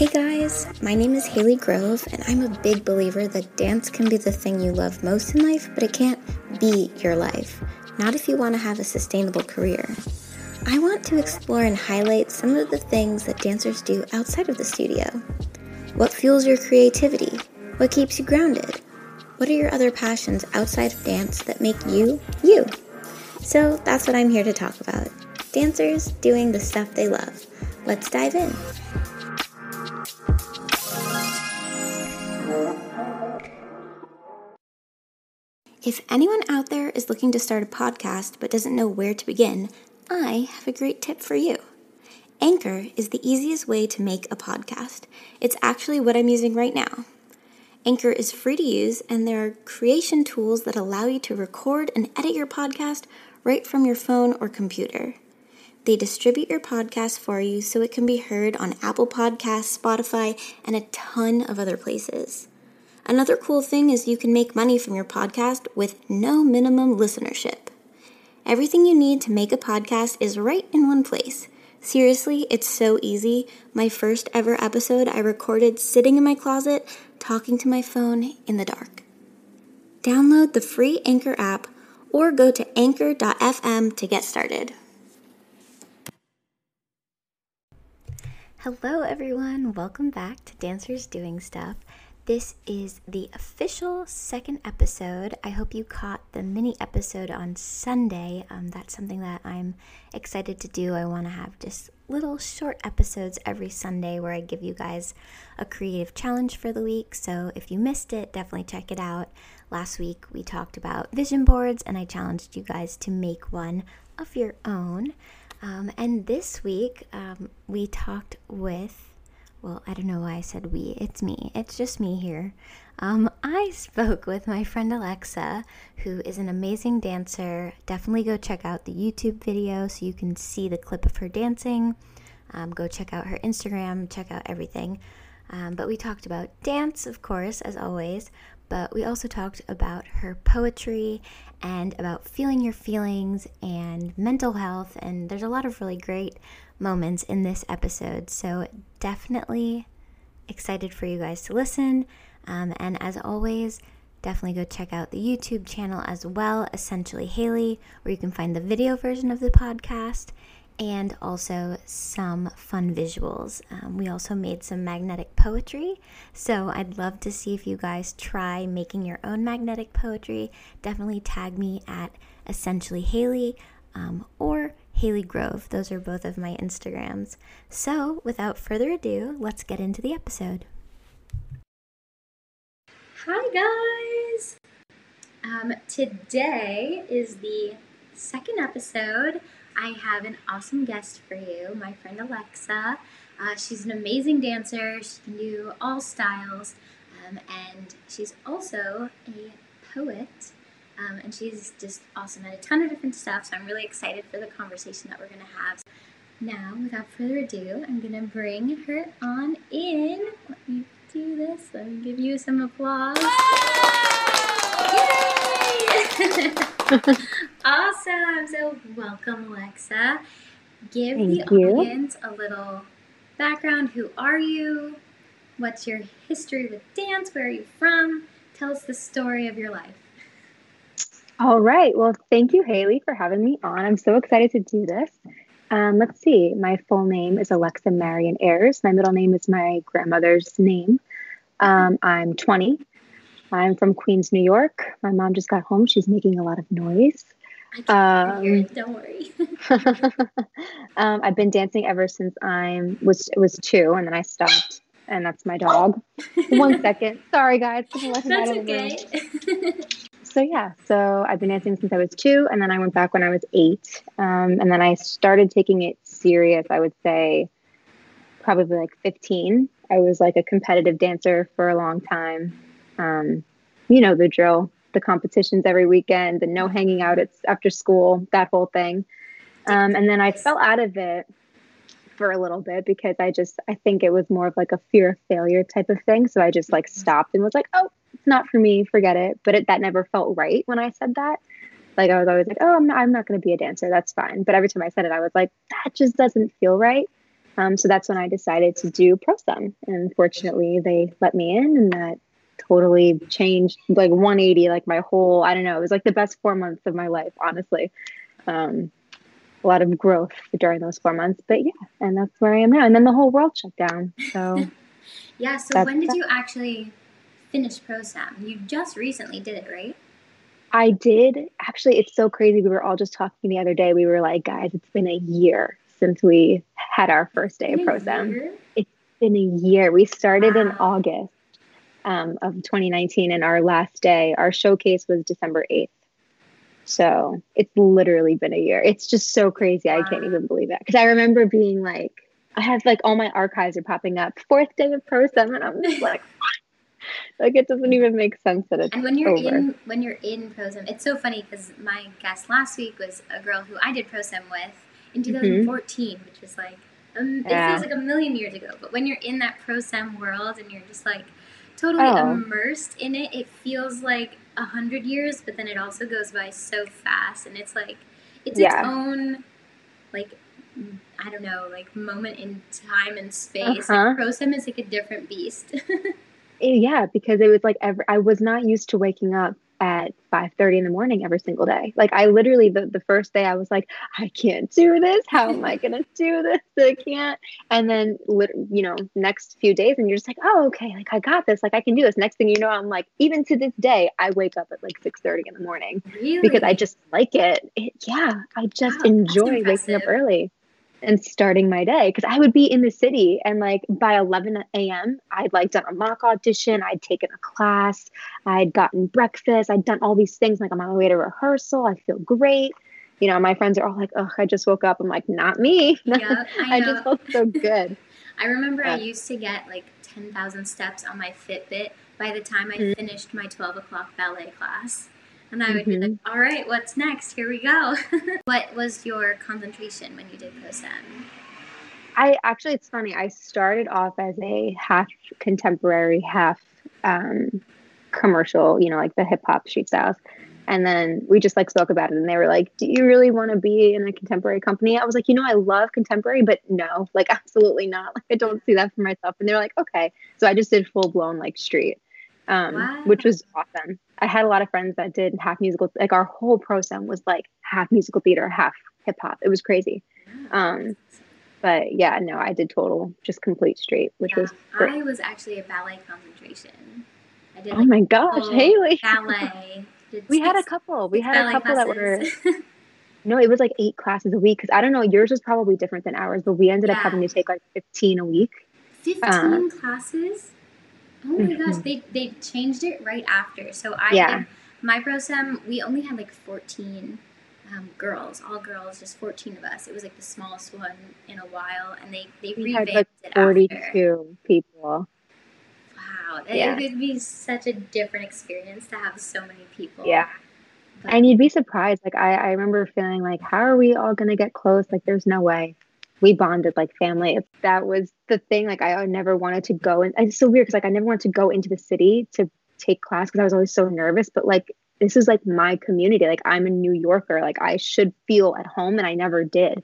Hey guys, my name is Haley Grove, and I'm a big believer that dance can be the thing you love most in life, but it can't be your life. Not if you want to have a sustainable career. I want to explore and highlight some of the things that dancers do outside of the studio. What fuels your creativity? What keeps you grounded? What are your other passions outside of dance that make you you? So that's what I'm here to talk about. Dancers doing the stuff they love. Let's dive in. If anyone out there is looking to start a podcast but doesn't know where to begin, I have a great tip for you. Anchor is the easiest way to make a podcast. It's actually what I'm using right now. Anchor is free to use, and there are creation tools that allow you to record and edit your podcast right from your phone or computer. They distribute your podcast for you so it can be heard on Apple Podcasts, Spotify, and a ton of other places. Another cool thing is you can make money from your podcast with no minimum listenership. Everything you need to make a podcast is right in one place. Seriously, it's so easy. My first ever episode I recorded sitting in my closet, talking to my phone in the dark. Download the free Anchor app or go to anchor.fm to get started. Hello, everyone. Welcome back to Dancers Doing Stuff. This is the official second episode. I hope you caught the mini episode on Sunday. Um, that's something that I'm excited to do. I want to have just little short episodes every Sunday where I give you guys a creative challenge for the week. So if you missed it, definitely check it out. Last week we talked about vision boards and I challenged you guys to make one of your own. Um, and this week um, we talked with well, I don't know why I said we. It's me. It's just me here. Um, I spoke with my friend Alexa, who is an amazing dancer. Definitely go check out the YouTube video so you can see the clip of her dancing. Um, go check out her Instagram, check out everything. Um, but we talked about dance, of course, as always, but we also talked about her poetry and about feeling your feelings and mental health. And there's a lot of really great moments in this episode. So, definitely excited for you guys to listen. Um, and as always, definitely go check out the YouTube channel as well, Essentially Haley, where you can find the video version of the podcast and also some fun visuals. Um, we also made some magnetic poetry, so I'd love to see if you guys try making your own magnetic poetry. Definitely tag me at Essentially Haley um, or Haley Grove. Those are both of my Instagrams. So, without further ado, let's get into the episode. Hi, guys! Um, today is the second episode. I have an awesome guest for you, my friend Alexa. Uh, she's an amazing dancer, she can do all styles, um, and she's also a poet. Um, and she's just awesome at a ton of different stuff. So I'm really excited for the conversation that we're going to have. Now, without further ado, I'm going to bring her on in. Let me do this. Let me give you some applause. awesome. So, welcome, Alexa. Give Thank the you. audience a little background. Who are you? What's your history with dance? Where are you from? Tell us the story of your life. All right. Well, thank you, Haley, for having me on. I'm so excited to do this. Um, let's see. My full name is Alexa Marion Ayers. My middle name is my grandmother's name. Um, I'm 20. I'm from Queens, New York. My mom just got home. She's making a lot of noise. I can hear Um. Don't worry. um, I've been dancing ever since I was was two, and then I stopped. And that's my dog. One second. Sorry, guys. Just let him out That's of the room. okay. so yeah, so I've been dancing since I was two, and then I went back when I was eight, um, and then I started taking it serious. I would say probably like fifteen. I was like a competitive dancer for a long time. Um, you know the drill, the competitions every weekend, and no hanging out at, after school, that whole thing. Um, and then I fell out of it for a little bit because I just I think it was more of like a fear of failure type of thing. So I just like Mm-hmm. stopped and was like, oh, it's not for me, forget it. But it, that never felt right when I said that. Like I was always like, oh, I'm not, I'm not going to be a dancer. That's fine. But every time I said it, I was like, that just doesn't feel right. Um, so that's when I decided to do ProSem. And fortunately, they let me in, and that totally changed like 180, like my whole, I don't know, it was like the best four months of my life, honestly. Um, a lot of growth during those four months, but yeah, and that's where I am now. And then the whole world shut down. So Yeah. So when did you actually finish ProSem? You just recently did it, right? I did actually, it's so crazy. We were all just talking the other day. We were like, guys, it's been a year since we had our first day of ProSem. year? been a year. We started in August um, of 2019, and our last day, our showcase was December 8th. So it's literally been a year. It's just so crazy. I can't even believe it. Because I remember being like, I have like all my archives are popping up. Fourth day of ProSem, and I'm just like, like it doesn't even make sense that it's And when you're over. in when you're in ProSem, it's so funny because my guest last week was a girl who I did ProSem with in 2014, which was like um, it Yeah. feels like a million years ago. But when you're in that ProSem world and you're just like totally Oh. immersed in it, it feels like a hundred years. But then it also goes by so fast, and it's like it's Yeah. its own like I don't know like moment in time and space. Uh-huh. Like ProSem is like a different beast. Yeah because it was like every i was not used to waking up at 5.30 in the morning every single day. Like i literally the, the first day i was like i can't do this. How am i gonna do this? I can't. And then you know next few days and you're just like oh okay like i got this. Like i can do this. Next thing you know i'm like even to this day i wake up at like 6.30 in the morning really? because i just like it, it yeah i just Wow, enjoy waking up early and starting my day because I would be in the city and like by 11 a.m. I'd like done a mock audition, I'd taken a class, I'd gotten breakfast, I'd done all these things. Like I'm on my way to rehearsal, I feel great. You know, my friends are all like, "Oh, I just woke up." I'm like, "Not me." Yeah, I, I just felt so good. I remember I used to get like 10,000 steps on my Fitbit by the time I Mhm. finished my 12 o'clock ballet class. And I would be Mhm. like, all right, what's next? Here we go. what was your concentration when you did ProSem? I actually, it's funny. I started off as a half contemporary, half um, commercial, you know, like the hip hop street styles. And then we just like spoke about it, and they were like, "Do you really want to be in a contemporary company?" I was like, "You know, I love contemporary, but no, like absolutely not. Like I don't see that for myself." And they were like, "Okay." So I just did full blown like street, um, Wow. which was awesome. I had a lot of friends that did half musical. Like our whole pro sem was like half musical theater, half hip hop. It was crazy. Um, but yeah, no, I did total, just complete straight, which Yeah, was great. I was actually a ballet concentration. I did Oh like my gosh, Haley. ballet. We had a couple. We had a couple that were no, it was like eight classes a week. Because I don't know, yours was probably different than ours, but we ended up having to take like fifteen a week. 15 Uh, classes? Oh my gosh, Mhm. they, they changed it right after. So I Yeah. did my prosem, we only had like 14 um, girls, all girls, just 14 of us. It was like the smallest one in a while, and they, they We had revamped like it after. forty-two people. Wow, Yeah. it would be such a different experience to have so many people. Yeah. But- And you'd be surprised. Like I, I remember feeling like, how are we all gonna get close? Like there's no way. We bonded like family. That was the thing. Like I never wanted to go and it's so weird because like I never wanted to go into the city to take class because I was always so nervous. But like this is like my community. Like I'm a New Yorker. Like I should feel at home and I never did.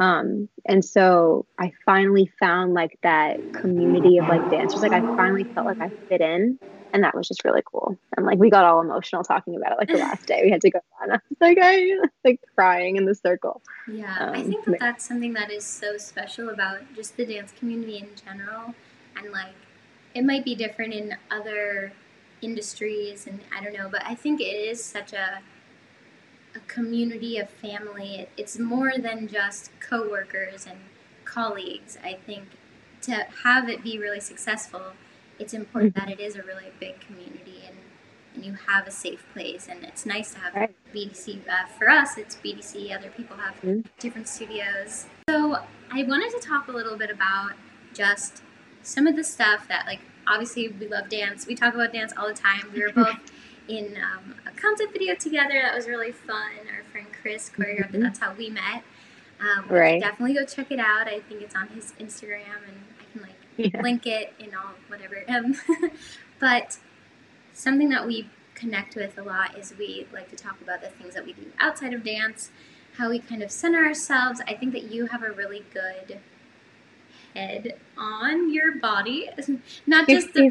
Um, and so I finally found like that community of like dancers. Like I finally felt like I fit in and that was just really cool. And like we got all emotional talking about it. Like the last day, we had to go down. I was like, I like crying in the circle. Yeah, I Um, think ma- that that's something that is so special about just the dance community in general. And like, it might be different in other industries, and I don't know, but I think it is such a a community of family. It, it's more than just coworkers and colleagues. I think to have it be really successful, it's important that it is a really big community and and you have a safe place. And it's nice to have Right. BDC. Uh, for us, it's BDC. Other people have Mhm. different studios. So I wanted to talk a little bit about just some of the stuff that, like, obviously we love dance. We talk about dance all the time. We were both in um, a concept video together that was really fun. Our friend Chris choreographed it. Mhm. That's how we met. Um, right. Definitely go check it out. I think it's on his Instagram, and I can like yeah. link it in all whatever. Um, but something that we connect with a lot is we like to talk about the things that we do outside of dance, how we kind of center ourselves. I think that you have a really good head on your body, not just the,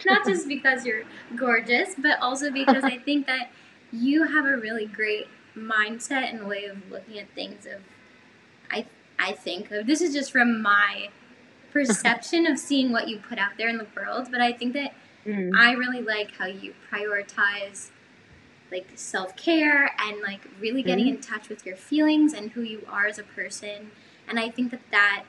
not just because you're gorgeous, but also because I think that you have a really great mindset and way of looking at things. Of I I think of this is just from my perception of seeing what you put out there in the world, but I think that mm-hmm. I really like how you prioritize like self care and like really getting mm-hmm. in touch with your feelings and who you are as a person. And I think that that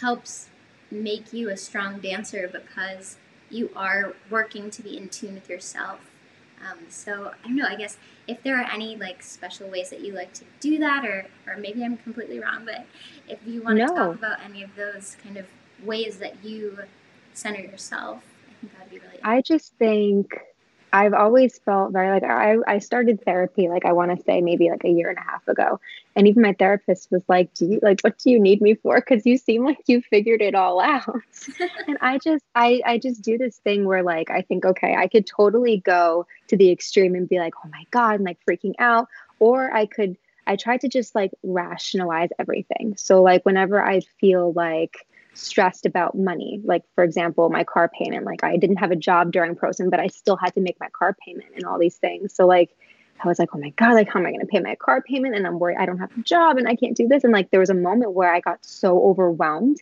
helps make you a strong dancer because you are working to be in tune with yourself. Um, so I don't know. I guess if there are any like special ways that you like to do that, or or maybe I'm completely wrong, but if you want to talk about any of those kind of ways that you center yourself, I think that'd be really. I just think I've always felt very like I, I started therapy like I want to say maybe like a year and a half ago. And even my therapist was like, Do you like what do you need me for? Because you seem like you figured it all out. and I just I I just do this thing where like I think, okay, I could totally go to the extreme and be like, oh my God, and like freaking out. Or I could I try to just like rationalize everything. So like whenever I feel like stressed about money. Like, for example, my car payment. Like, I didn't have a job during ProSem, but I still had to make my car payment and all these things. So, like, I was like, oh my God, like, how am I going to pay my car payment? And I'm worried I don't have a job and I can't do this. And like, there was a moment where I got so overwhelmed.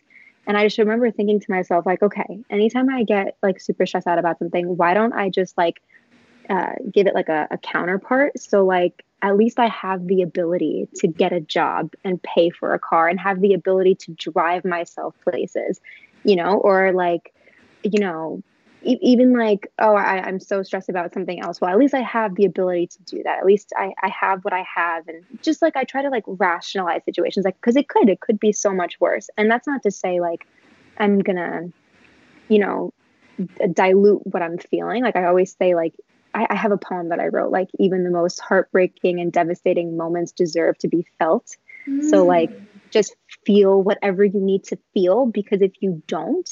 And I just remember thinking to myself, like, okay, anytime I get like super stressed out about something, why don't I just like uh, give it like a, a counterpart? So, like, at least I have the ability to get a job and pay for a car and have the ability to drive myself places, you know, or like, you know, e- even like, oh, I, am so stressed about something else. Well, at least I have the ability to do that. At least I, I have what I have. And just like I try to like rationalize situations, like, because it could, it could be so much worse. And that's not to say like I'm gonna, you know, dilute what I'm feeling. Like I always say, like, I, I have a poem that I wrote, like, even the most heartbreaking and devastating moments deserve to be felt. Mm. So, like, just feel whatever you need to feel because if you don't,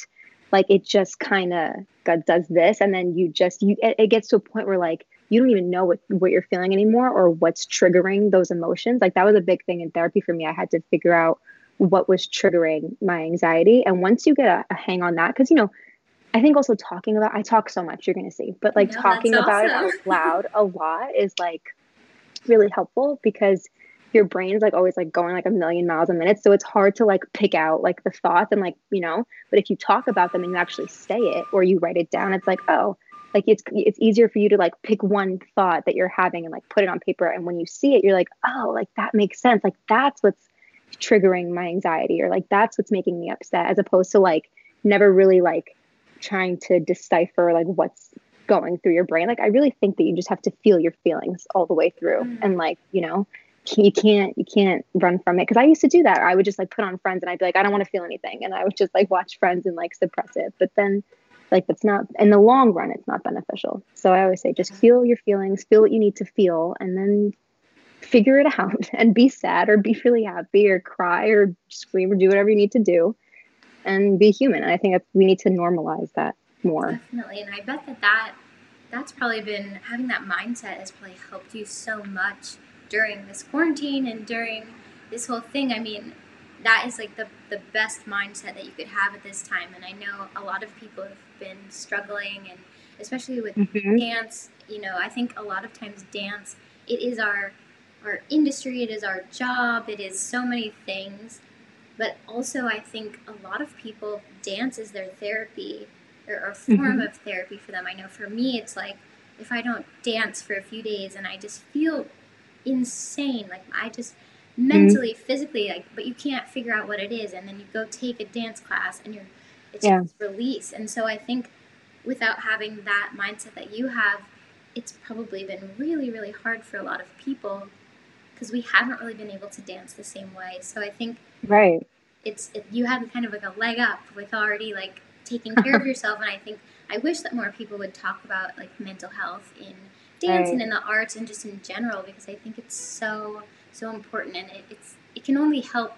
like, it just kind of does this. And then you just, you, it, it gets to a point where, like, you don't even know what, what you're feeling anymore or what's triggering those emotions. Like, that was a big thing in therapy for me. I had to figure out what was triggering my anxiety. And once you get a, a hang on that, because, you know, I think also talking about I talk so much you're gonna see, but like talking about awesome. it out loud a lot is like really helpful because your brain's like always like going like a million miles a minute. So it's hard to like pick out like the thoughts and like, you know, but if you talk about them and you actually say it or you write it down, it's like, oh, like it's it's easier for you to like pick one thought that you're having and like put it on paper. And when you see it, you're like, oh, like that makes sense. Like that's what's triggering my anxiety or like that's what's making me upset as opposed to like never really like trying to decipher like what's going through your brain. Like I really think that you just have to feel your feelings all the way through mm. and like, you know, you can't you can't run from it because I used to do that. I would just like put on friends and I'd be like I don't want to feel anything and I would just like watch friends and like suppress it. But then like that's not in the long run it's not beneficial. So I always say just feel your feelings, feel what you need to feel and then figure it out and be sad or be really happy or cry or scream or do whatever you need to do and be human. And I think that we need to normalize that more. Definitely, and I bet that that that's probably been having that mindset has probably helped you so much during this quarantine and during this whole thing. I mean, that is like the the best mindset that you could have at this time. And I know a lot of people have been struggling, and especially with mm-hmm. dance. You know, I think a lot of times dance it is our our industry, it is our job, it is so many things but also, I think a lot of people dance is their therapy or a form mm-hmm. of therapy for them. I know for me, it's like if I don't dance for a few days and I just feel insane, like I just mentally, mm-hmm. physically, like, but you can't figure out what it is. And then you go take a dance class and you're, it's yeah. just release. And so I think without having that mindset that you have, it's probably been really, really hard for a lot of people because we haven't really been able to dance the same way. So I think right, it's it, you have kind of like a leg up with already like taking care of yourself. And I think I wish that more people would talk about like mental health in dance right. and in the arts and just in general because I think it's so so important and it, it's it can only help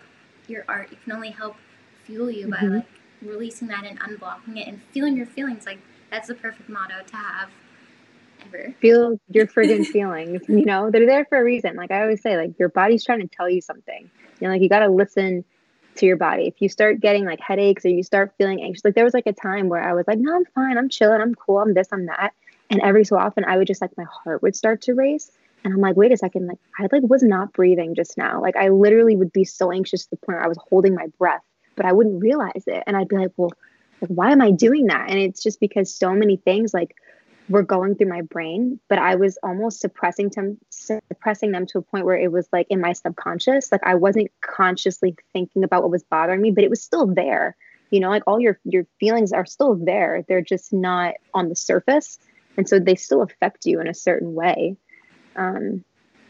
your art. It can only help fuel you mm-hmm. by like releasing that and unblocking it and feeling your feelings. Like that's the perfect motto to have ever. Feel your friggin' feelings. You know, they're there for a reason. Like I always say, like your body's trying to tell you something. You know, like you got to listen to your body. If you start getting like headaches or you start feeling anxious, like there was like a time where I was like, no, I'm fine, I'm chilling, I'm cool, I'm this, I'm that. And every so often I would just like my heart would start to race. And I'm like, wait a second, like I like was not breathing just now. Like I literally would be so anxious to the point where I was holding my breath, but I wouldn't realize it. And I'd be like, well, like, why am I doing that? And it's just because so many things like were going through my brain, but I was almost suppressing them, suppressing them to a point where it was like in my subconscious. Like I wasn't consciously thinking about what was bothering me, but it was still there. You know, like all your your feelings are still there. They're just not on the surface, and so they still affect you in a certain way. Um,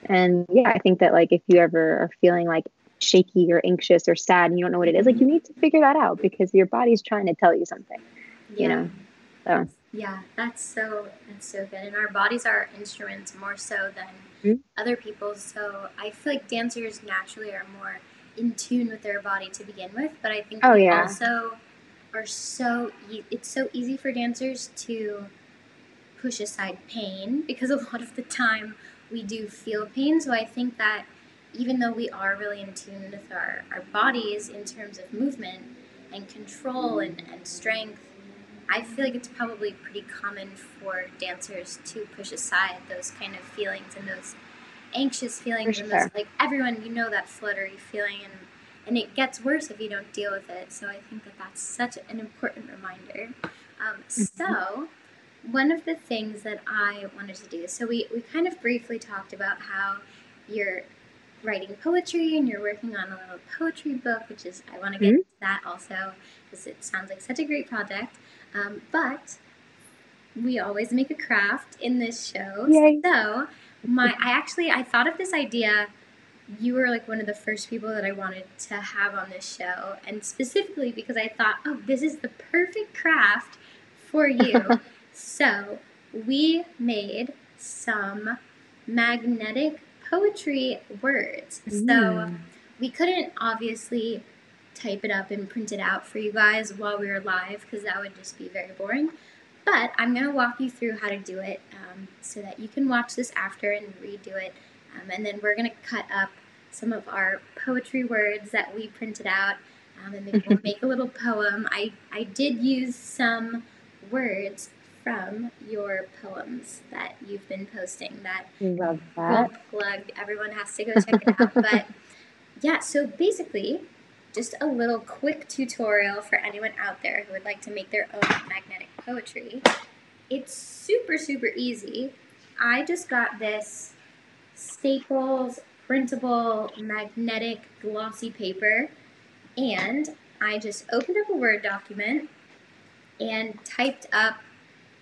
and yeah, I think that like if you ever are feeling like shaky or anxious or sad and you don't know what it is, like you need to figure that out because your body's trying to tell you something. Yeah. You know, so yeah, that's so that's so good. And our bodies are instruments more so than mm-hmm. other people's. So I feel like dancers naturally are more in tune with their body to begin with. But I think oh, yeah. also are so e- it's so easy for dancers to push aside pain because a lot of the time we do feel pain. So I think that even though we are really in tune with our, our bodies in terms of movement and control and, and strength I feel like it's probably pretty common for dancers to push aside those kind of feelings and those anxious feelings and those like everyone you know that fluttery feeling and and it gets worse if you don't deal with it. So I think that that's such an important reminder. Um, mm-hmm. so one of the things that I wanted to do, so we, we kind of briefly talked about how you're writing poetry and you're working on a little poetry book, which is, I want to get mm-hmm. into that also because it sounds like such a great project. Um, but we always make a craft in this show. Yay. So my I actually I thought of this idea. You were like one of the first people that I wanted to have on this show, and specifically because I thought, oh, this is the perfect craft for you. so we made some magnetic poetry words. Mm. So we couldn't obviously type it up and print it out for you guys while we were live because that would just be very boring. But I'm going to walk you through how to do it um, so that you can watch this after and redo it. Um, and then we're going to cut up some of our poetry words that we printed out um, and maybe we'll make a little poem. I, I did use some words from your poems that you've been posting that love that plug everyone has to go check it out but yeah so basically just a little quick tutorial for anyone out there who would like to make their own magnetic poetry. It's super, super easy. I just got this Staples printable magnetic glossy paper and I just opened up a Word document and typed up,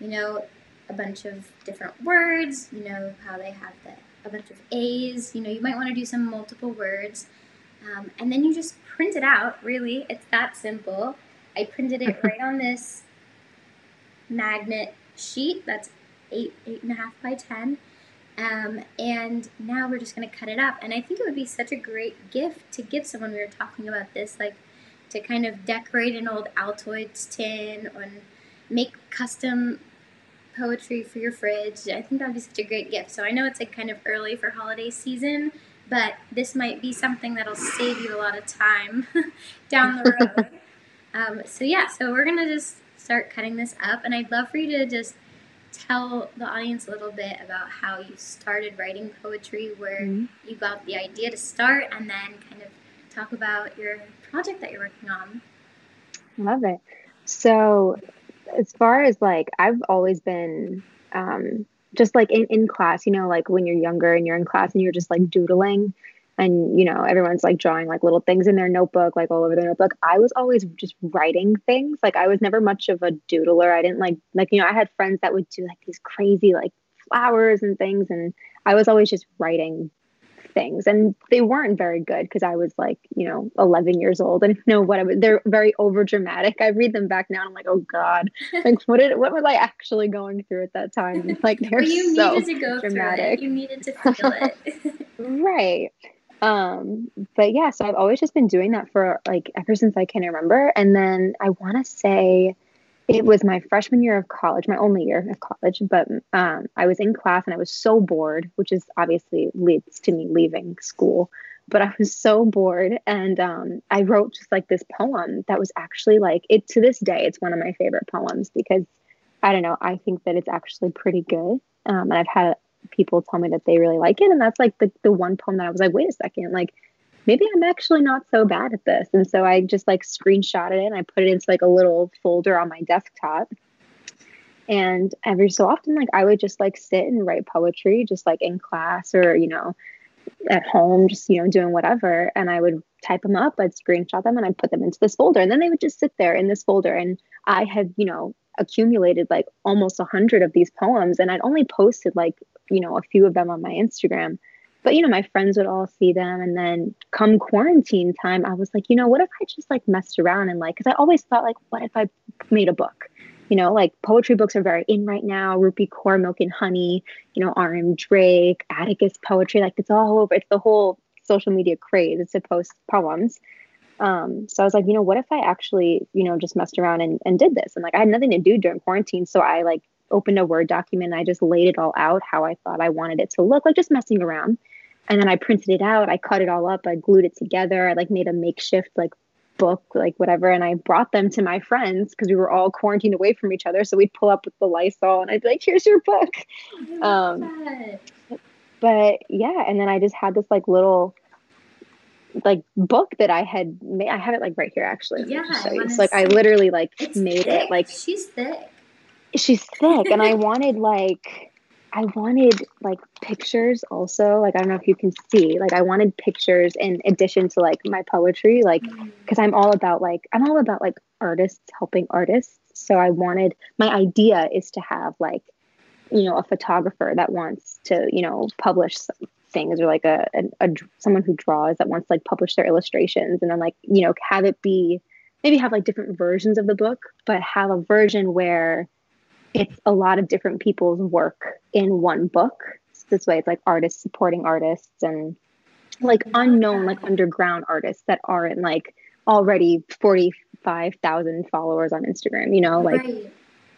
you know, a bunch of different words, you know, how they have the, a bunch of A's, you know, you might want to do some multiple words. Um, and then you just print it out, really. It's that simple. I printed it right on this magnet sheet that's eight, eight and a half by 10. Um, and now we're just going to cut it up. And I think it would be such a great gift to give someone. We were talking about this, like to kind of decorate an old Altoids tin or make custom poetry for your fridge. I think that would be such a great gift. So I know it's like kind of early for holiday season, but this might be something that'll save you a lot of time down the road. um, so yeah, so we're gonna just start cutting this up, and I'd love for you to just tell the audience a little bit about how you started writing poetry, where mm-hmm. you got the idea to start, and then kind of talk about your project that you're working on. Love it. So, as far as like, I've always been um, just like in, in class, you know, like when you're younger and you're in class and you're just like doodling and you know everyone's like drawing like little things in their notebook like all over their notebook. I was always just writing things. Like i was never much of a doodler. I didn't like like you know i had friends that would do like these crazy like flowers and things and i was always just writing things. And they weren't very good because i was like you know 11 years old. And know what I was, they're very over dramatic i read them back now and i'm like oh god. Like what did what was i actually going through at that time? Like they're you so needed to go dramatic through it. you needed to feel it. Right. Um, but yeah, so I've always just been doing that for like ever since I can remember. And then I want to say it was my freshman year of college, my only year of college, but um, I was in class and I was so bored, which is obviously leads to me leaving school. But I was so bored, and um, I wrote just like this poem that was actually like it to this day. It's one of my favorite poems because I don't know. I think that it's actually pretty good, um, and I've had people tell me that they really like it, and that's like the the one poem that I was like, wait a second, like maybe I'm actually not so bad at this. And so I just like screenshotted it and I put it into like a little folder on my desktop. And every so often, like I would just like sit and write poetry, just like in class or, you know, at home, just, you know, doing whatever. And I would type them up, I'd screenshot them and I'd put them into this folder. And then they would just sit there in this folder. And I had, you know, accumulated like almost a hundred of these poems. And I'd only posted like, you know, a few of them on my Instagram but you know my friends would all see them and then come quarantine time i was like you know what if i just like messed around and like because i always thought like what if i made a book you know like poetry books are very in right now rupi kaur milk and honey you know rm drake atticus poetry like it's all over it's the whole social media craze it's to post poems um, so I was like, you know, what if I actually, you know, just messed around and, and did this? And like, I had nothing to do during quarantine. So I like opened a Word document. I just laid it all out how I thought I wanted it to look, like just messing around and then I printed it out. I cut it all up. I glued it together. I like made a makeshift like book, like whatever, and I brought them to my friends because we were all quarantined away from each other. So we'd pull up with the Lysol, and I'd be like, "Here's your book." Um, but yeah, and then I just had this like little like book that I had made. I have it like right here actually. Yeah, so like I literally like made thick. it like she's thick. She's thick, and I wanted like I wanted like pictures also. Like I don't know if you can see. Like I wanted pictures in addition to like my poetry. Like because mm. I'm all about like I'm all about like artists helping artists. So I wanted my idea is to have like you know a photographer that wants to you know publish things or like a, a, a someone who draws that wants to like publish their illustrations and then like you know have it be maybe have like different versions of the book but have a version where it's a lot of different people's work in one book. This way, it's like artists supporting artists and like unknown, like underground artists that aren't like already 45,000 followers on Instagram, you know, like, right.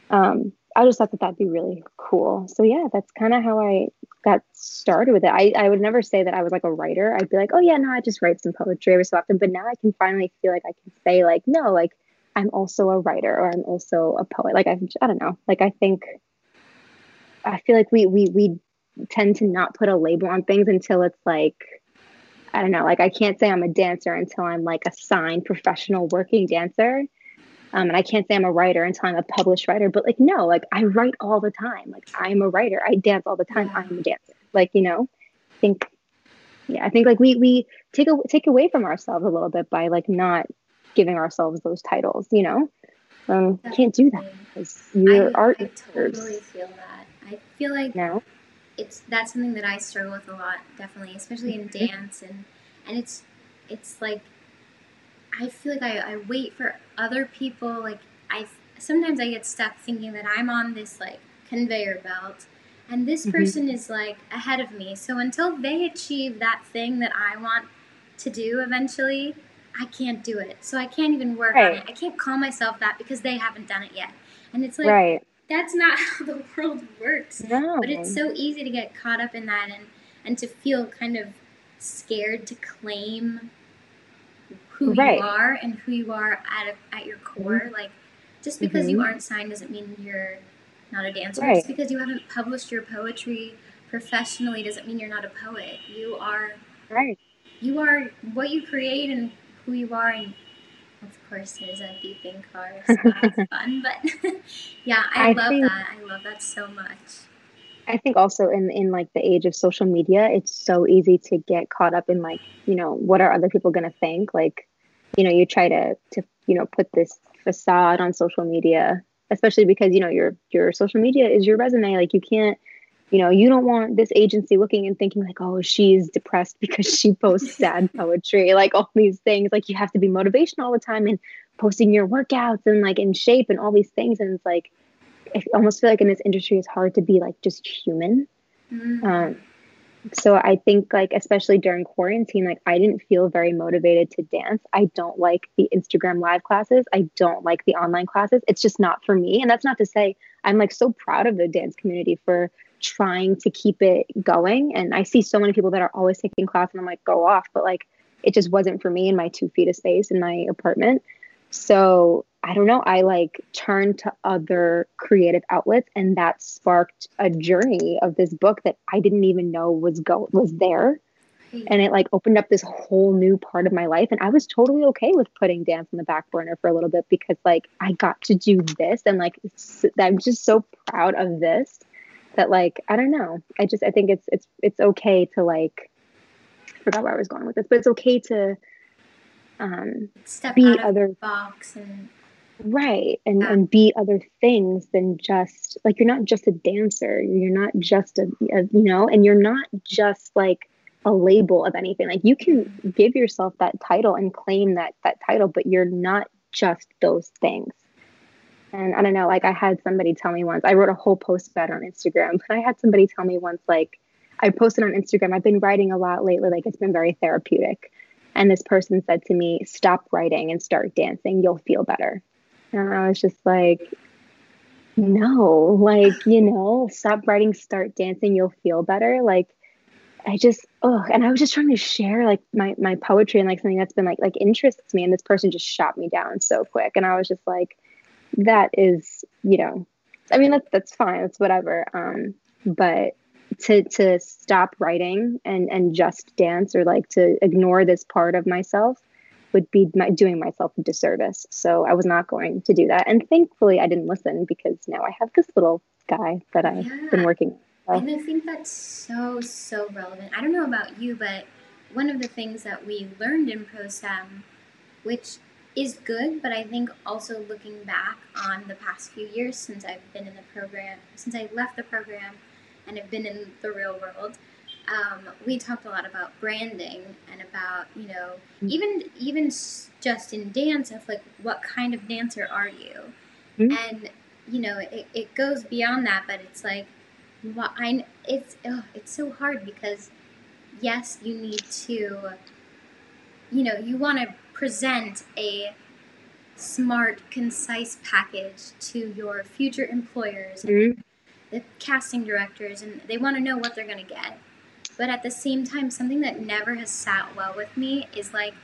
um, I just thought that that'd be really cool. So yeah, that's kind of how I got started with it. I, I would never say that I was like a writer. I'd be like, oh yeah, no, I just write some poetry every so often. But now I can finally feel like I can say like, no, like I'm also a writer or I'm also a poet. Like I, I don't know. Like I think, I feel like we we we tend to not put a label on things until it's like, I don't know. Like I can't say I'm a dancer until I'm like a signed professional working dancer. Um, and I can't say I'm a writer until I'm a published writer. But like no, like I write all the time. Like I'm a writer. I dance all the time. I'm a dancer. Like you know, I think yeah, I think like we we take a, take away from ourselves a little bit by like not giving ourselves those titles, you know? Um, can't do that because you're I, art. I totally feel that. I feel like no. it's that's something that I struggle with a lot, definitely, especially in mm-hmm. dance and and it's it's like I feel like I, I wait for other people. Like I sometimes I get stuck thinking that I'm on this like conveyor belt and this mm-hmm. person is like ahead of me. So until they achieve that thing that I want to do eventually, I can't do it. So I can't even work right. on it. I can't call myself that because they haven't done it yet. And it's like right. that's not how the world works. No. But it's so easy to get caught up in that and and to feel kind of scared to claim who right. you are and who you are at a, at your core. Mm-hmm. Like just because mm-hmm. you aren't signed doesn't mean you're not a dancer. Right. Just because you haven't published your poetry professionally doesn't mean you're not a poet. You are right. You are what you create and who you are and of course there's a beeping car so that's fun but yeah i, I love think, that i love that so much. I think also in in like the age of social media it's so easy to get caught up in like you know what are other people going to think? Like you know you try to to you know put this facade on social media especially because you know your your social media is your resume like you can't you know, you don't want this agency looking and thinking like, oh, she's depressed because she posts sad poetry, like all these things. Like you have to be motivational all the time and posting your workouts and like in shape and all these things. And it's like, I almost feel like in this industry, it's hard to be like just human. Mm-hmm. Um, so I think like especially during quarantine, like I didn't feel very motivated to dance. I don't like the Instagram live classes. I don't like the online classes. It's just not for me. And that's not to say I'm like so proud of the dance community for trying to keep it going. And I see so many people that are always taking class and I'm like, go off. But like it just wasn't for me in my two feet of space in my apartment. So I don't know, I like turned to other creative outlets and that sparked a journey of this book that I didn't even know was go was there. And it like opened up this whole new part of my life. And I was totally okay with putting dance on the back burner for a little bit because like I got to do this and like I'm just so proud of this that like I don't know. I just I think it's it's it's okay to like I forgot where I was going with this, but it's okay to um Step be out of other the box and right and Yeah. and be other things than just like you're not just a dancer you're not just a, a you know and you're not just like a label of anything like you can give yourself that title and claim that that title but you're not just those things and i don't know like i had somebody tell me once i wrote a whole post about it on instagram but i had somebody tell me once like i posted on instagram i've been writing a lot lately like it's been very therapeutic. And this person said to me stop writing and start dancing you'll feel better. And I was just like, no, like, you know, stop writing, start dancing, you'll feel better. Like, I just, oh, and I was just trying to share like my my poetry and like something that's been like like interests me, and this person just shot me down so quick, and I was just like, that is, you know, I mean that's that's fine, it's whatever. Um, but to to stop writing and and just dance or like to ignore this part of myself would be my, doing myself a disservice. So I was not going to do that. And thankfully, I didn't listen because now I have this little guy that I've Yeah. been working. with. And I think that's so, so relevant. I don't know about you, but one of the things that we learned in ProSem, which is good, but I think also looking back on the past few years since I've been in the program, since I left the program and have been in the real world, um, we talked a lot about branding and about, you know, even even just in dance of like what kind of dancer are you? Mhm. And you know, it, it goes beyond that, but it's like well, I it's oh, it's so hard because yes, you need to you know, you want to present a smart, concise package to your future employers and Mhm. the casting directors and they want to know what they're going to get. But at the same time, something that never has sat well with me is like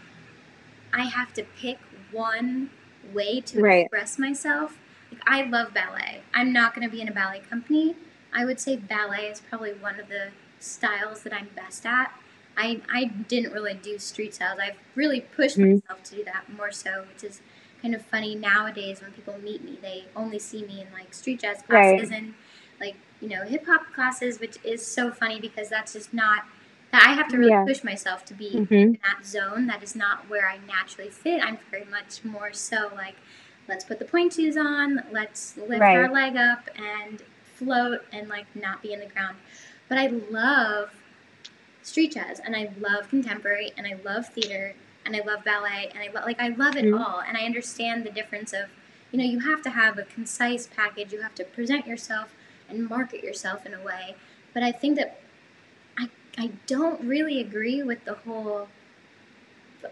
I have to pick one way to Right. express myself. Like I love ballet. I'm not going to be in a ballet company. I would say ballet is probably one of the styles that I'm best at. I, I didn't really do street styles. I've really pushed Mhm. myself to do that more so, which is kind of funny nowadays when people meet me. They only see me in like street jazz Right. classes and like, you know, hip hop classes, which is so funny because that's just not that I have to really Yeah. push myself to be Mhm. in that zone. That is not where I naturally fit. I'm very much more so like, let's put the point shoes on, let's lift Right. our leg up and float and like not be in the ground. But I love street jazz and I love contemporary and I love theater and I love ballet and I lo- like I love it Mhm. all and I understand the difference of you know you have to have a concise package you have to present yourself and market yourself in a way but I think that I I don't really agree with the whole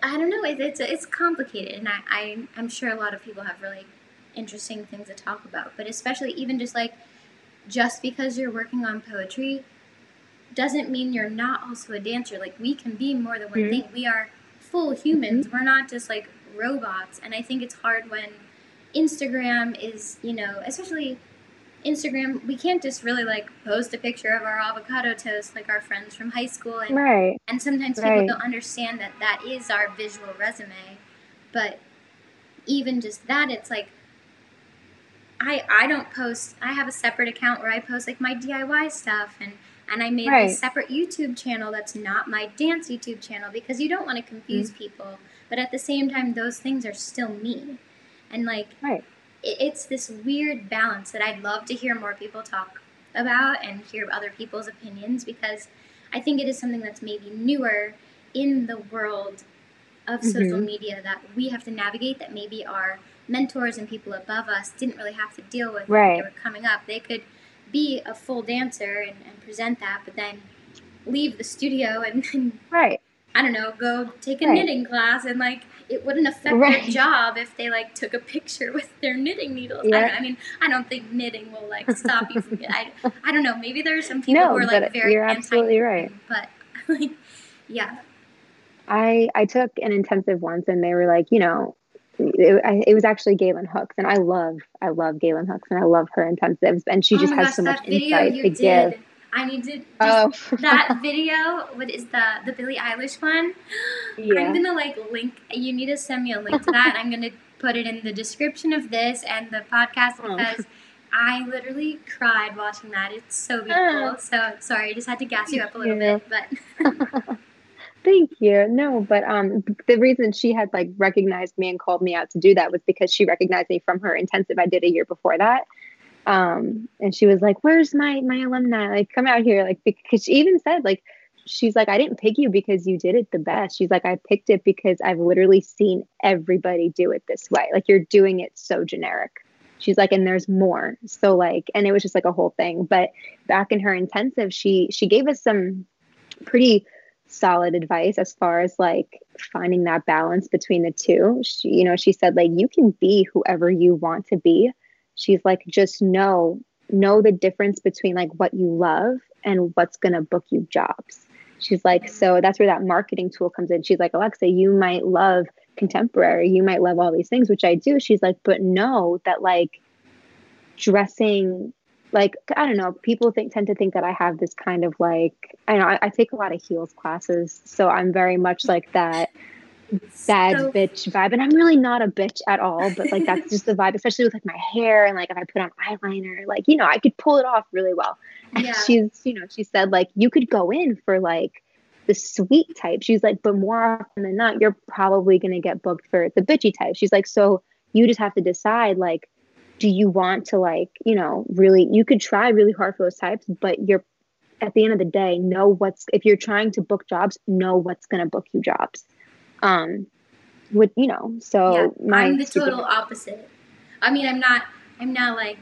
I don't know it, it's it's complicated and I, I I'm sure a lot of people have really interesting things to talk about but especially even just like just because you're working on poetry doesn't mean you're not also a dancer. Like we can be more than one Mhm. thing. We are full humans. We're not just like robots. And I think it's hard when Instagram is, you know, especially Instagram, we can't just really like post a picture of our avocado toast like our friends from high school and Right. and sometimes people Right. don't understand that that is our visual resume. But even just that, it's like I I don't post. I have a separate account where I post like my DIY stuff and and I made Right. this separate YouTube channel that's not my dance YouTube channel because you don't want to confuse people. But at the same time, those things are still me, and like Right. it, it's this weird balance that I'd love to hear more people talk about and hear other people's opinions because I think it is something that's maybe newer in the world of social Mhm. media that we have to navigate that maybe our mentors and people above us didn't really have to deal with when Right. they were coming up. They could be a full dancer and, and present that, but then leave the studio and then right I don't know, go take a Right. knitting class and like it wouldn't affect Right. their job if they like took a picture with their knitting needles. I, Yeah. I mean, I don't think knitting will like stop you from I, I don't know, maybe there are some people no who are like but very you're absolutely right But like yeah. I I took an intensive once, and they were like, you know, it, I, it was actually Galen Hooks, and I love I love Galen Hooks, and I love her intensives, and she oh just has gosh, so much insight to did. give. I need to just, Oh, that video what is the the Billie Eilish one? Yeah. I'm gonna like link you need to send me a link to that I'm gonna put it in the description of this and the podcast Oh. because I literally cried watching that. It's so beautiful. So sorry, I just had to gas you up a little Yeah. bit, but Thank you. No, but um, the reason she had like recognized me and called me out to do that was because she recognized me from her intensive I did a year before that. Um, and she was like, "Where's my my alumni? Like, come out here!" Like, because she even said like, she's like, "I didn't pick you because you did it the best." She's like, "I picked it because I've literally seen everybody do it this way. Like, you're doing it so generic." She's like, and there's more. So like, and it was just like a whole thing. But back in her intensive, she she gave us some pretty solid advice as far as like finding that balance between the two. She, you know, she said like you can be whoever you want to be. She's like just know know the difference between like what you love and what's going to book you jobs. She's like so that's where that marketing tool comes in. She's like Alexa, you might love contemporary, you might love all these things, which I do. She's like but know that like dressing like I don't know, people think tend to think that I have this kind of like I know I, I take a lot of heels classes, so I'm very much like that bad so bitch vibe, and I'm really not a bitch at all, but like that's just the vibe, especially with like my hair and like if I put on eyeliner, like you know I could pull it off really well. And Yeah. she's you know she said like you could go in for like the sweet type. She's like, but more often than not, you're probably gonna get booked for the bitchy type. She's like, so you just have to decide like do you want to like you know really you could try really hard for those types but you're at the end of the day know what's if you're trying to book jobs know what's going to book you jobs um would you know so yeah, my I'm the total opposite. I mean I'm not I'm not like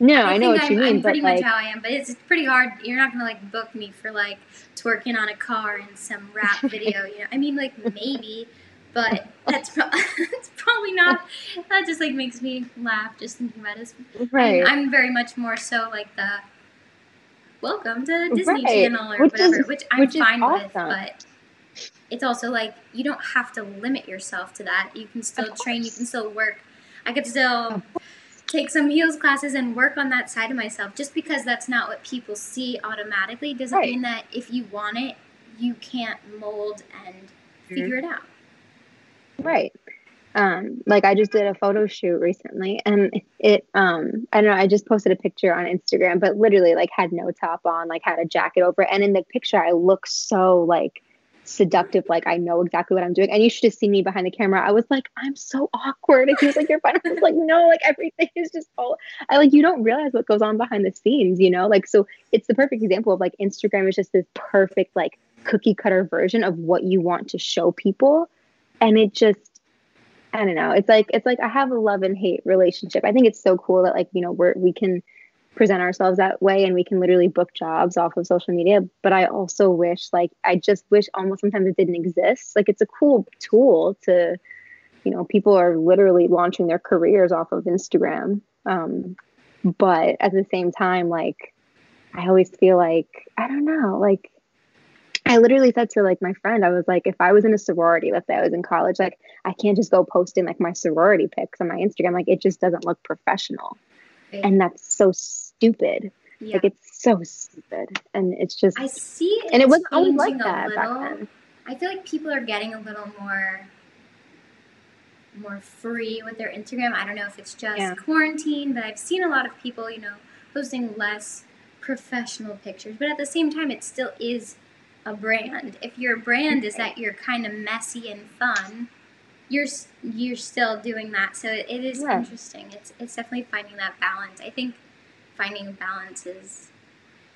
no i, know think what I'm, you mean I'm pretty like much how I am, but it's pretty hard. You're not gonna like book me for like twerking on a car in some rap video. You know, I mean, like maybe, but that's pro- that's probably not. That just like makes me laugh just thinking about it. right I'm, I'm very much more so like the welcome to Disney Right. Channel or Which whatever, is- which I'm which fine with, but. It's also like you don't have to limit yourself to that. You can still train, you can still work. I could still take some heels classes and work on that side of myself. Just because that's not what people see automatically doesn't Right. mean that if you want it, you can't mold and figure it out. Right. Um like i just did a photo shoot recently and it um i don't know i just posted a picture on instagram but literally like had no top on like had a jacket over it. And in the picture i look so like seductive like i know exactly what i'm doing. And you should have seen me behind the camera. I was like i'm so awkward. And he was like you're fine. I was like no like everything is just all i like you don't realize what goes on behind the scenes you know? Like so it's the perfect example of like instagram is just this perfect like cookie cutter version of what you want to show people and it just I don't know. It's like it's like I have a love and hate relationship. I think it's so cool that like you know we're we can present ourselves that way and we can literally book jobs off of social media. But I also wish like I just wish almost sometimes it didn't exist. Like it's a cool tool to, you know, people are literally launching their careers off of Instagram. Um, but at the same time, like I always feel like I don't know, like I literally said to like my friend, I was like, if I was in a sorority, let's say I was in college, like I can't just go posting like my sorority pics on my Instagram. Like it just doesn't look professional. Right? And that's so stupid. yeah. Like it's so stupid. And it's just I see it and it wasn't always like that back then. I feel like people are getting a little more more free with their Instagram. I don't know if it's just Yeah. quarantine, but I've seen a lot of people, you know, posting less professional pictures. But at the same time, it still is a brand. If your brand is that you're kind of messy and fun, you're you're still doing that. So it, it is Yeah. interesting. It's it's definitely finding that balance. I think finding balance is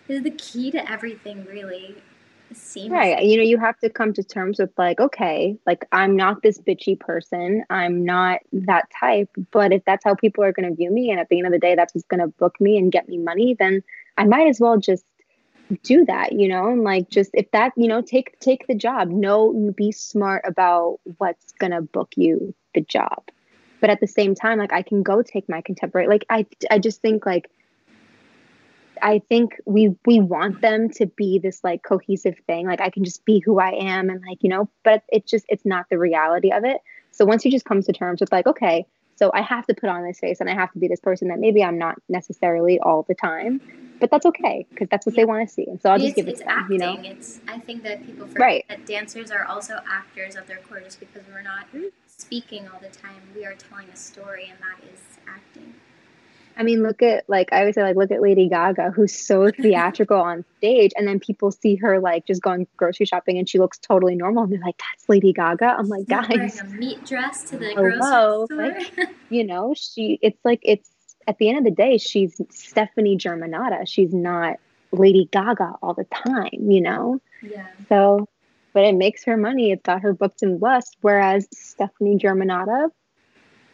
is the key to everything. Really, seems Right. You know, you have to come to terms with like, okay, like I'm not this bitchy person. I'm not that type. But if that's how people are going to view me, and at the end of the day, that's what's going to book me and get me money, then I might as well just do that, you know, and like just if that, you know, take take the job. No, be smart about what's gonna book you the job. But at the same time, like I can go take my contemporary. Like I I just think like I think we we want them to be this like cohesive thing. Like I can just be who I am and like, you know, but it's just it's not the reality of it. So once you just come to terms with like, okay, so I have to put on this face and I have to be this person that maybe I'm not necessarily all the time, but that's okay because that's what yeah. they want to see. And so I'll just give it to them, acting. you know. It's I think that people forget right. that dancers are also actors at their core just because we're not mm-hmm. speaking all the time. We are telling a story and that is acting. I mean, look at like I always say, like look at Lady Gaga, who's so theatrical on stage, and then people see her like just going grocery shopping, and she looks totally normal, and they're like, "That's Lady Gaga." I'm like, guys, wearing a meat dress to the hello. grocery store. Like, you know, she. It's like it's at the end of the day, she's Stefani Germanotta. She's not Lady Gaga all the time. You know. Yeah. So, but it makes her money. It's got her booked in Lust, whereas Stefani Germanotta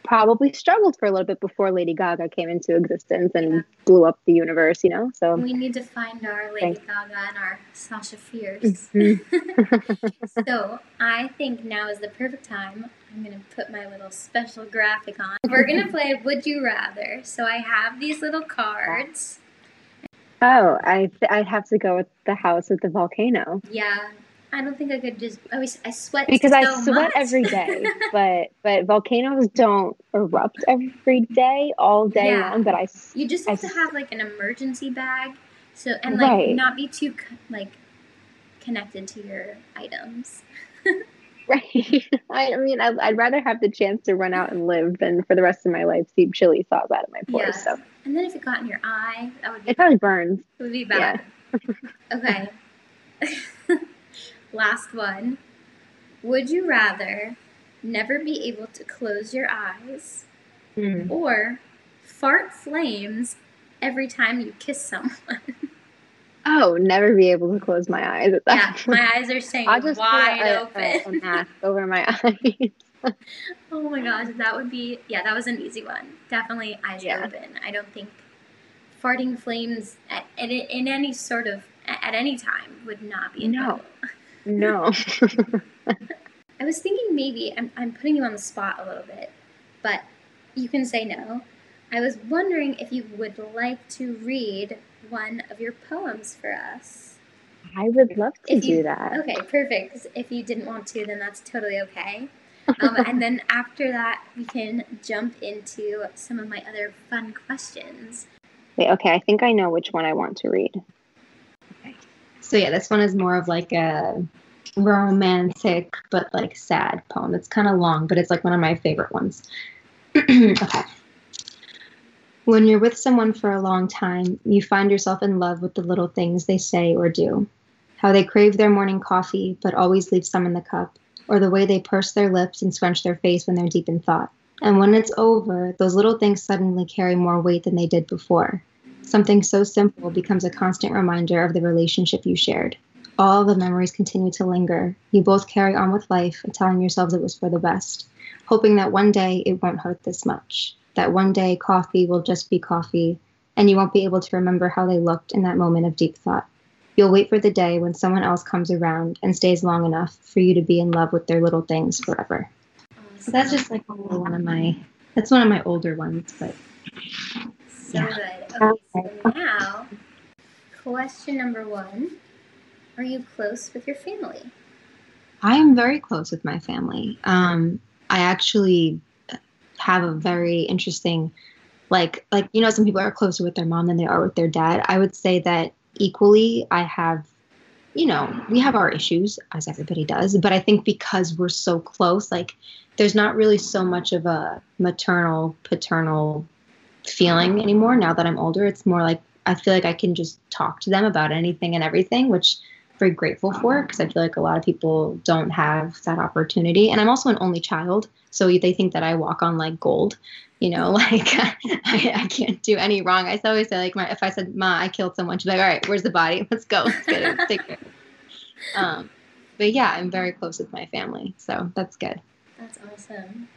probably struggled for a little bit before Lady Gaga came into existence and yeah. blew up the universe, you know? So we need to find our Lady Thanks. Gaga and our Sasha Fierce. Mm-hmm. so I think now is the perfect time. I'm gonna put my little special graphic on. We're gonna play Would You Rather. So I have these little cards. Oh, I th- I'd have to go with the house with the volcano. Yeah, I don't think I could just. I always I sweat because so I sweat much. every day, but but volcanoes don't erupt every day all day yeah. long. But I you just have I, to have like an emergency bag, so and like right. not be too like connected to your items. right. I, I mean, I, would rather have the chance to run out and live than for the rest of my life see chili sauce out of my pores. Yes. So. And then if it got in your eye, that would be. It probably burns. It would be bad. Yeah. okay. Last one. Would you rather never be able to close your eyes mm. or fart flames every time you kiss someone? Oh, never be able to close my eyes. yeah, my eyes are staying I'll just wide a, open. A, a mask over my eyes. oh my gosh, that would be yeah, that was an easy one. Definitely eyes yeah. open. I don't think farting flames at, at, in any sort of at any time would not be no. No. I was thinking maybe I'm, I'm putting you on the spot a little bit, but you can say no. I was wondering if you would like to read one of your poems for us. I would love to if do that. Okay, perfect. If you didn't want to, then that's totally okay. Um, and then after that, we can jump into some of my other fun questions. Wait, okay, I think I know which one I want to read. So yeah, this one is more of like a romantic but like sad poem. It's kind of long, but it's like one of my favorite ones. okay. When you're with someone for a long time, you find yourself in love with the little things they say or do. How they crave their morning coffee but always leave some in the cup, or the way they purse their lips and scrunch their face when they're deep in thought. And when it's over, those little things suddenly carry more weight than they did before. Something so simple becomes a constant reminder of the relationship you shared. All the memories continue to linger. You both carry on with life, telling yourselves it was for the best, hoping that one day it won't hurt this much, that one day coffee will just be coffee, and you won't be able to remember how they looked in that moment of deep thought. You'll wait for the day when someone else comes around and stays long enough for you to be in love with their little things forever. So that's just like one of my that's one of my older ones, but so good. Okay, so now, question number one Are you close with your family? I am very close with my family. Um, I actually have a very interesting, like, like you know, some people are closer with their mom than they are with their dad. I would say that equally, I have, you know, we have our issues as everybody does, but I think because we're so close, like, there's not really so much of a maternal paternal feeling anymore now that I'm older. It's more like I feel like I can just talk to them about anything and everything, which I'm very grateful for because I feel like a lot of people don't have that opportunity. And I'm also an only child, so they think that I walk on like gold. You know, like I, I can't do any wrong. I always say like, my, if I said, "Ma, I killed someone," she's like, "All right, where's the body? Let's go. Let's get it. Take it." Um, but yeah, I'm very close with my family, so that's good. That's awesome.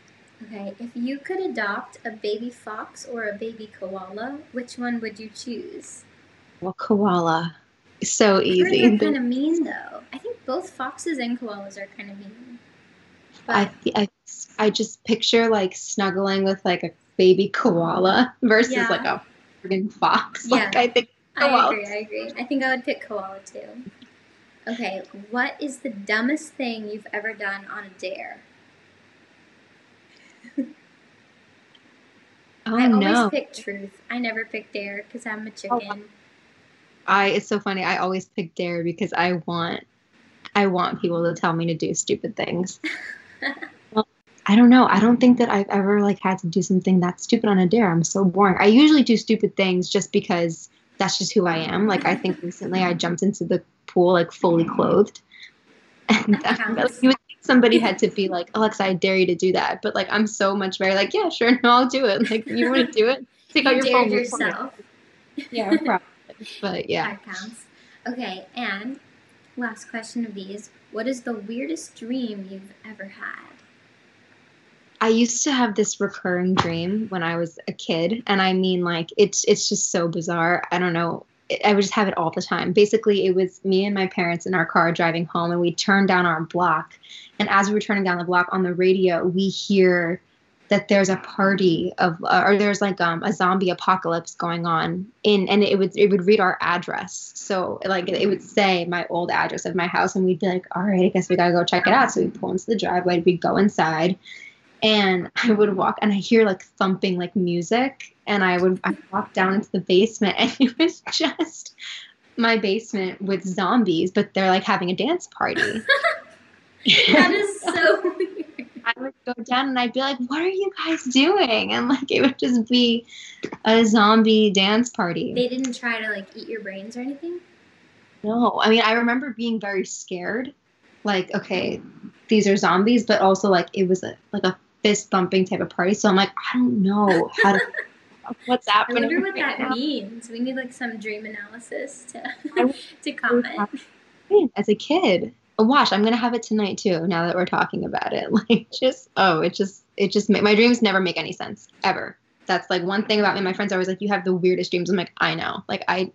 Okay, if you could adopt a baby fox or a baby koala, which one would you choose? Well, koala. So easy. They're kind of mean though. I think both foxes and koalas are kind of mean. I, But I I just picture like snuggling with like a baby koala versus Yeah. like a friggin' fox. Yeah. Like I think I agree. I agree. I think I would pick koala too. Okay, what is the dumbest thing you've ever done on a dare? Oh I always no. pick truth. I never pick dare because I'm a Oh, chicken. I it's so funny. I always pick dare because I want I want people to tell me to do stupid things. well, I don't know. I don't think that I've ever like had to do something that stupid on a dare. I'm so boring. I usually do stupid things just because that's just who I am. Like I think recently I jumped into the pool like fully clothed. And That you would somebody had to be like, Alexa, I dare you to do that. But like I'm so much better. like, yeah, sure, no, I'll do it. Like you want to do it? Take out your phone. yourself. Yeah, probably. But yeah. That counts. Okay, and last question of these: What is the weirdest dream you've ever had? I used to have this recurring dream when I was a kid, and I mean, like it's it's just so bizarre. I don't know. I would just have it all the time. Basically, it was me and my parents in our car driving home, and we turned down our block. And as we were turning down the block on the radio, we hear that there's a party of, uh, or there's like um, a zombie apocalypse going on in, and it would it would read our address. So like it would say my old address of my house, and we'd be like, all right, I guess we gotta go check it out. So we pull into the driveway, we'd go inside, and I would walk and I hear like thumping like music and I would I walk down into the basement and it was just my basement with zombies but they're like having a dance party. That is so weird. I would go down and I'd be like, "What are you guys doing?" And like it would just be a zombie dance party. They didn't try to like eat your brains or anything. No, I mean, I remember being very scared. Like, okay, these are zombies, but also like it was a like a fist bumping type of party. So I'm like, I don't know how to. What's I wonder what right that now. means. We need like some dream analysis to I to comment. As a kid, oh, watch, I'm gonna have it tonight too. Now that we're talking about it, like just oh, it just it just ma- my dreams never make any sense ever. That's like one thing about me. My friends are always like, you have the weirdest dreams. I'm like, I know. Like I,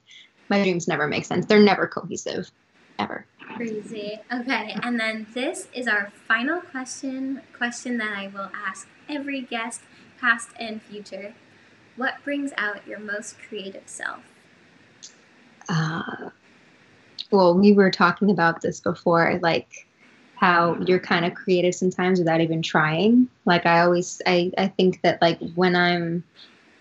my dreams never make sense. They're never cohesive, ever. Crazy. Okay, and then this is our final question. Question that I will ask every guest, past and future. What brings out your most creative self? uh, well, we were talking about this before, like how you're kind of creative sometimes without even trying. Like I always, I, I think that like when I'm,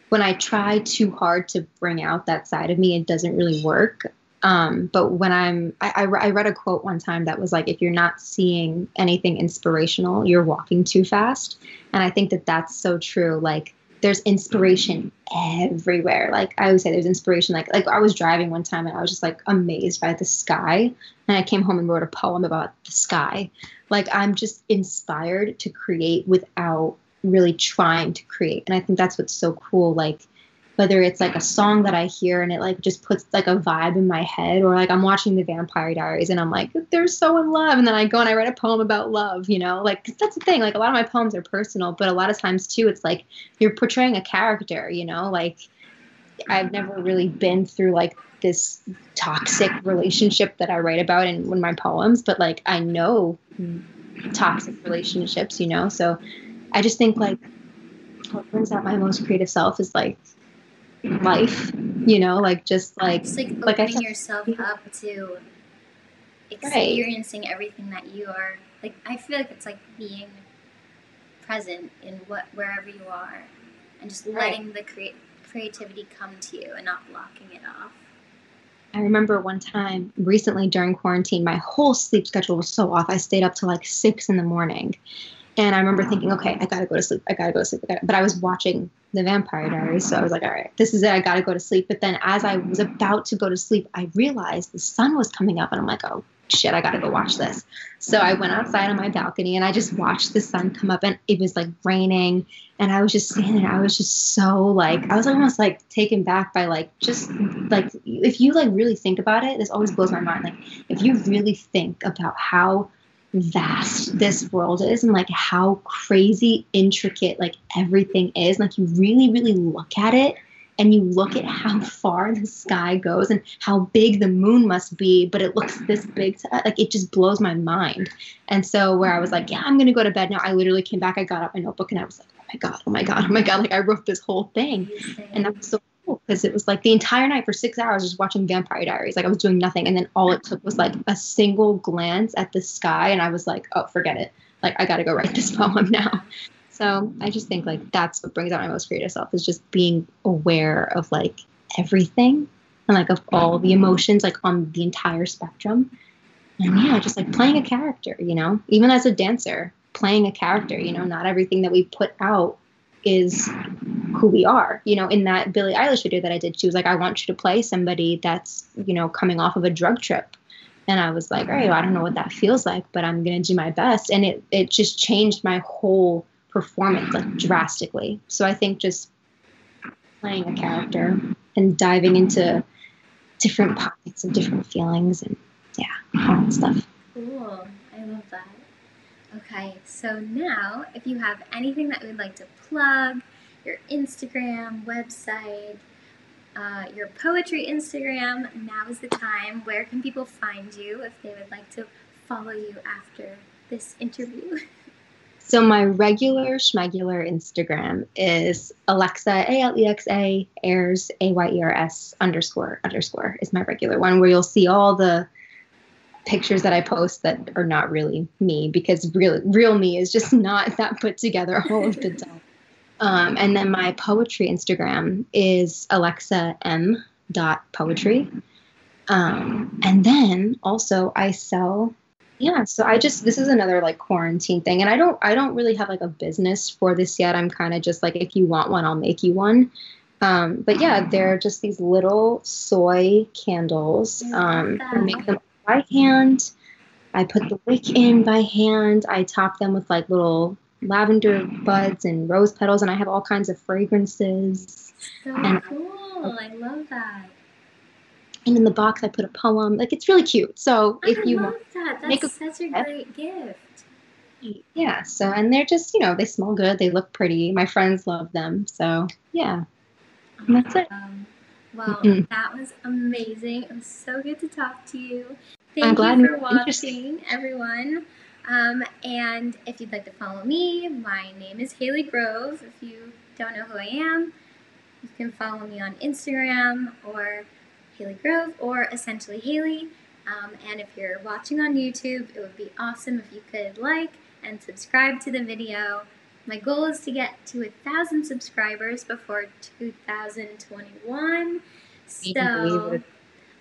when I try too hard to bring out that side of me, it doesn't really work. Um, but when I'm, I, I, I read a quote one time that was like, if you're not seeing anything inspirational, you're walking too fast. And I think that that's so true. Like there's inspiration everywhere. Like I always say, there's inspiration. Like like I was driving one time and I was just like amazed by the sky, and I came home and wrote a poem about the sky. Like I'm just inspired to create without really trying to create, and I think that's what's so cool. Like whether it's like a song that I hear and it like just puts like a vibe in my head, or like I'm watching the Vampire Diaries and I'm like they're so in love, and then I go and I write a poem about love. You know, like that's the thing. Like a lot of my poems are personal, but a lot of times too, it's like you're portraying a character. You know, like I've never really been through like this toxic relationship that I write about in one of my poems, but like I know toxic relationships, you know. So I just think like what brings out my most creative self is like life, you know, like just like Just like like I opening said- yourself up to experiencing everything that you are. Like I feel like it's like being present in what wherever you are, and just Right. letting the crea- creativity come to you and not blocking it off. I remember one time recently during quarantine, my whole sleep schedule was so off. I stayed up till like six in the morning. And I remember thinking, okay, I gotta go to sleep. I gotta go to sleep. I but I was watching The Vampire Diaries, so I was like, all right, this is it. I gotta go to sleep. But then as I was about to go to sleep, I realized the sun was coming up, and I'm like, oh shit, I gotta go watch this. So I went outside on my balcony and I just watched the sun come up, and it was like raining, and I was just standing there. I was just so like, I was almost like taken back by like just like if you like really think about it, this always blows my mind. Like if you really think about how vast this world is and like how crazy intricate like everything is like you really really look at it and you look at how far the sky goes and how big the moon must be, but it looks this big, to, like it just blows my mind. And so where I was like, yeah, I'm gonna go to bed now. I literally came back, I got out my notebook, and I was like, oh my god, oh my god, oh my god, like I wrote this whole thing, and that was so cool because it was like the entire night for six hours just watching Vampire Diaries. Like I was doing nothing, and then all it took was like a single glance at the sky, and I was like, oh, forget it. Like I gotta go write this poem now. So I just think like that's what brings out my most creative self is just being aware of like everything and like of all the emotions like on the entire spectrum. And yeah, just like playing a character, you know, even as a dancer, playing a character, you know, not everything that we put out is who we are. You know, in that Billie Eilish video that I did, she was like, I want you to play somebody that's, you know, coming off of a drug trip. And I was like, all right, well, I don't know what that feels like, but I'm gonna do my best. And it it just changed my whole performance like drastically. So I think just playing a character and diving into different pockets of different feelings and yeah, all that stuff. Cool. I love that. Okay, so now if you have anything that you would like to plug, your Instagram, website, uh, your poetry Instagram, now is the time. Where can people find you if they would like to follow you after this interview? So my regular schmegular Instagram is Alexa A L E X A Ayers A Y E R S underscore underscore is my regular one where you'll see all the pictures that I post that are not really me because real real me is just not that put together all of the time. Um, and then my poetry Instagram is Alexa M dot poetry. Um, and then also I sell yeah so i just this is another like quarantine thing and i don't i don't really have like a business for this yet i'm kind of just like if you want one i'll make you one um, but yeah they're just these little soy candles um, make them by hand i put the wick in by hand i top them with like little lavender buds and rose petals and i have all kinds of fragrances so and cool i love that and in the box I put a poem. Like it's really cute. So if I you love want, that. That's make a such a great gift. yeah. So and they're just you know they smell good. They look pretty. My friends love them. So yeah, and that's it. Um, well, Mhm. that was amazing. It was so good to talk to you. Thank I'm glad you for watching, everyone. Um, and if you'd like to follow me, my name is Haley Grove. If you don't know who I am, you can follow me on Instagram or Haley Grove or essentially Haley. Um, and if you're watching on YouTube, it would be awesome if you could like and subscribe to the video. My goal is to get to a thousand subscribers before 2021. You can believe So.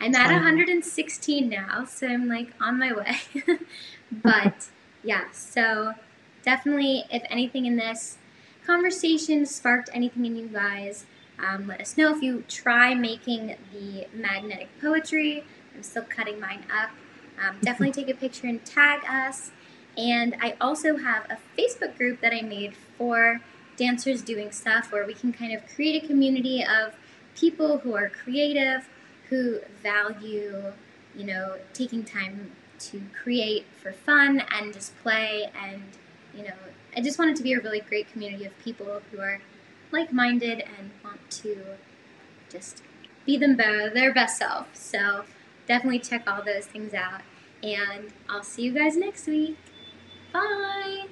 I'm at 116 now, so I'm like on my way. but yeah, so definitely, if anything in this conversation sparked anything in you guys, um, let us know if you try making the magnetic poetry. I'm still cutting mine up. Um, definitely take a picture and tag us. And I also have a Facebook group that I made for dancers doing stuff where we can kind of create a community of people who are creative, who value, you know, taking time to create for fun and just play. And, you know, I just want it to be a really great community of people who are like minded and want to just be them their best self. So definitely check all those things out. And I'll see you guys next week. Bye.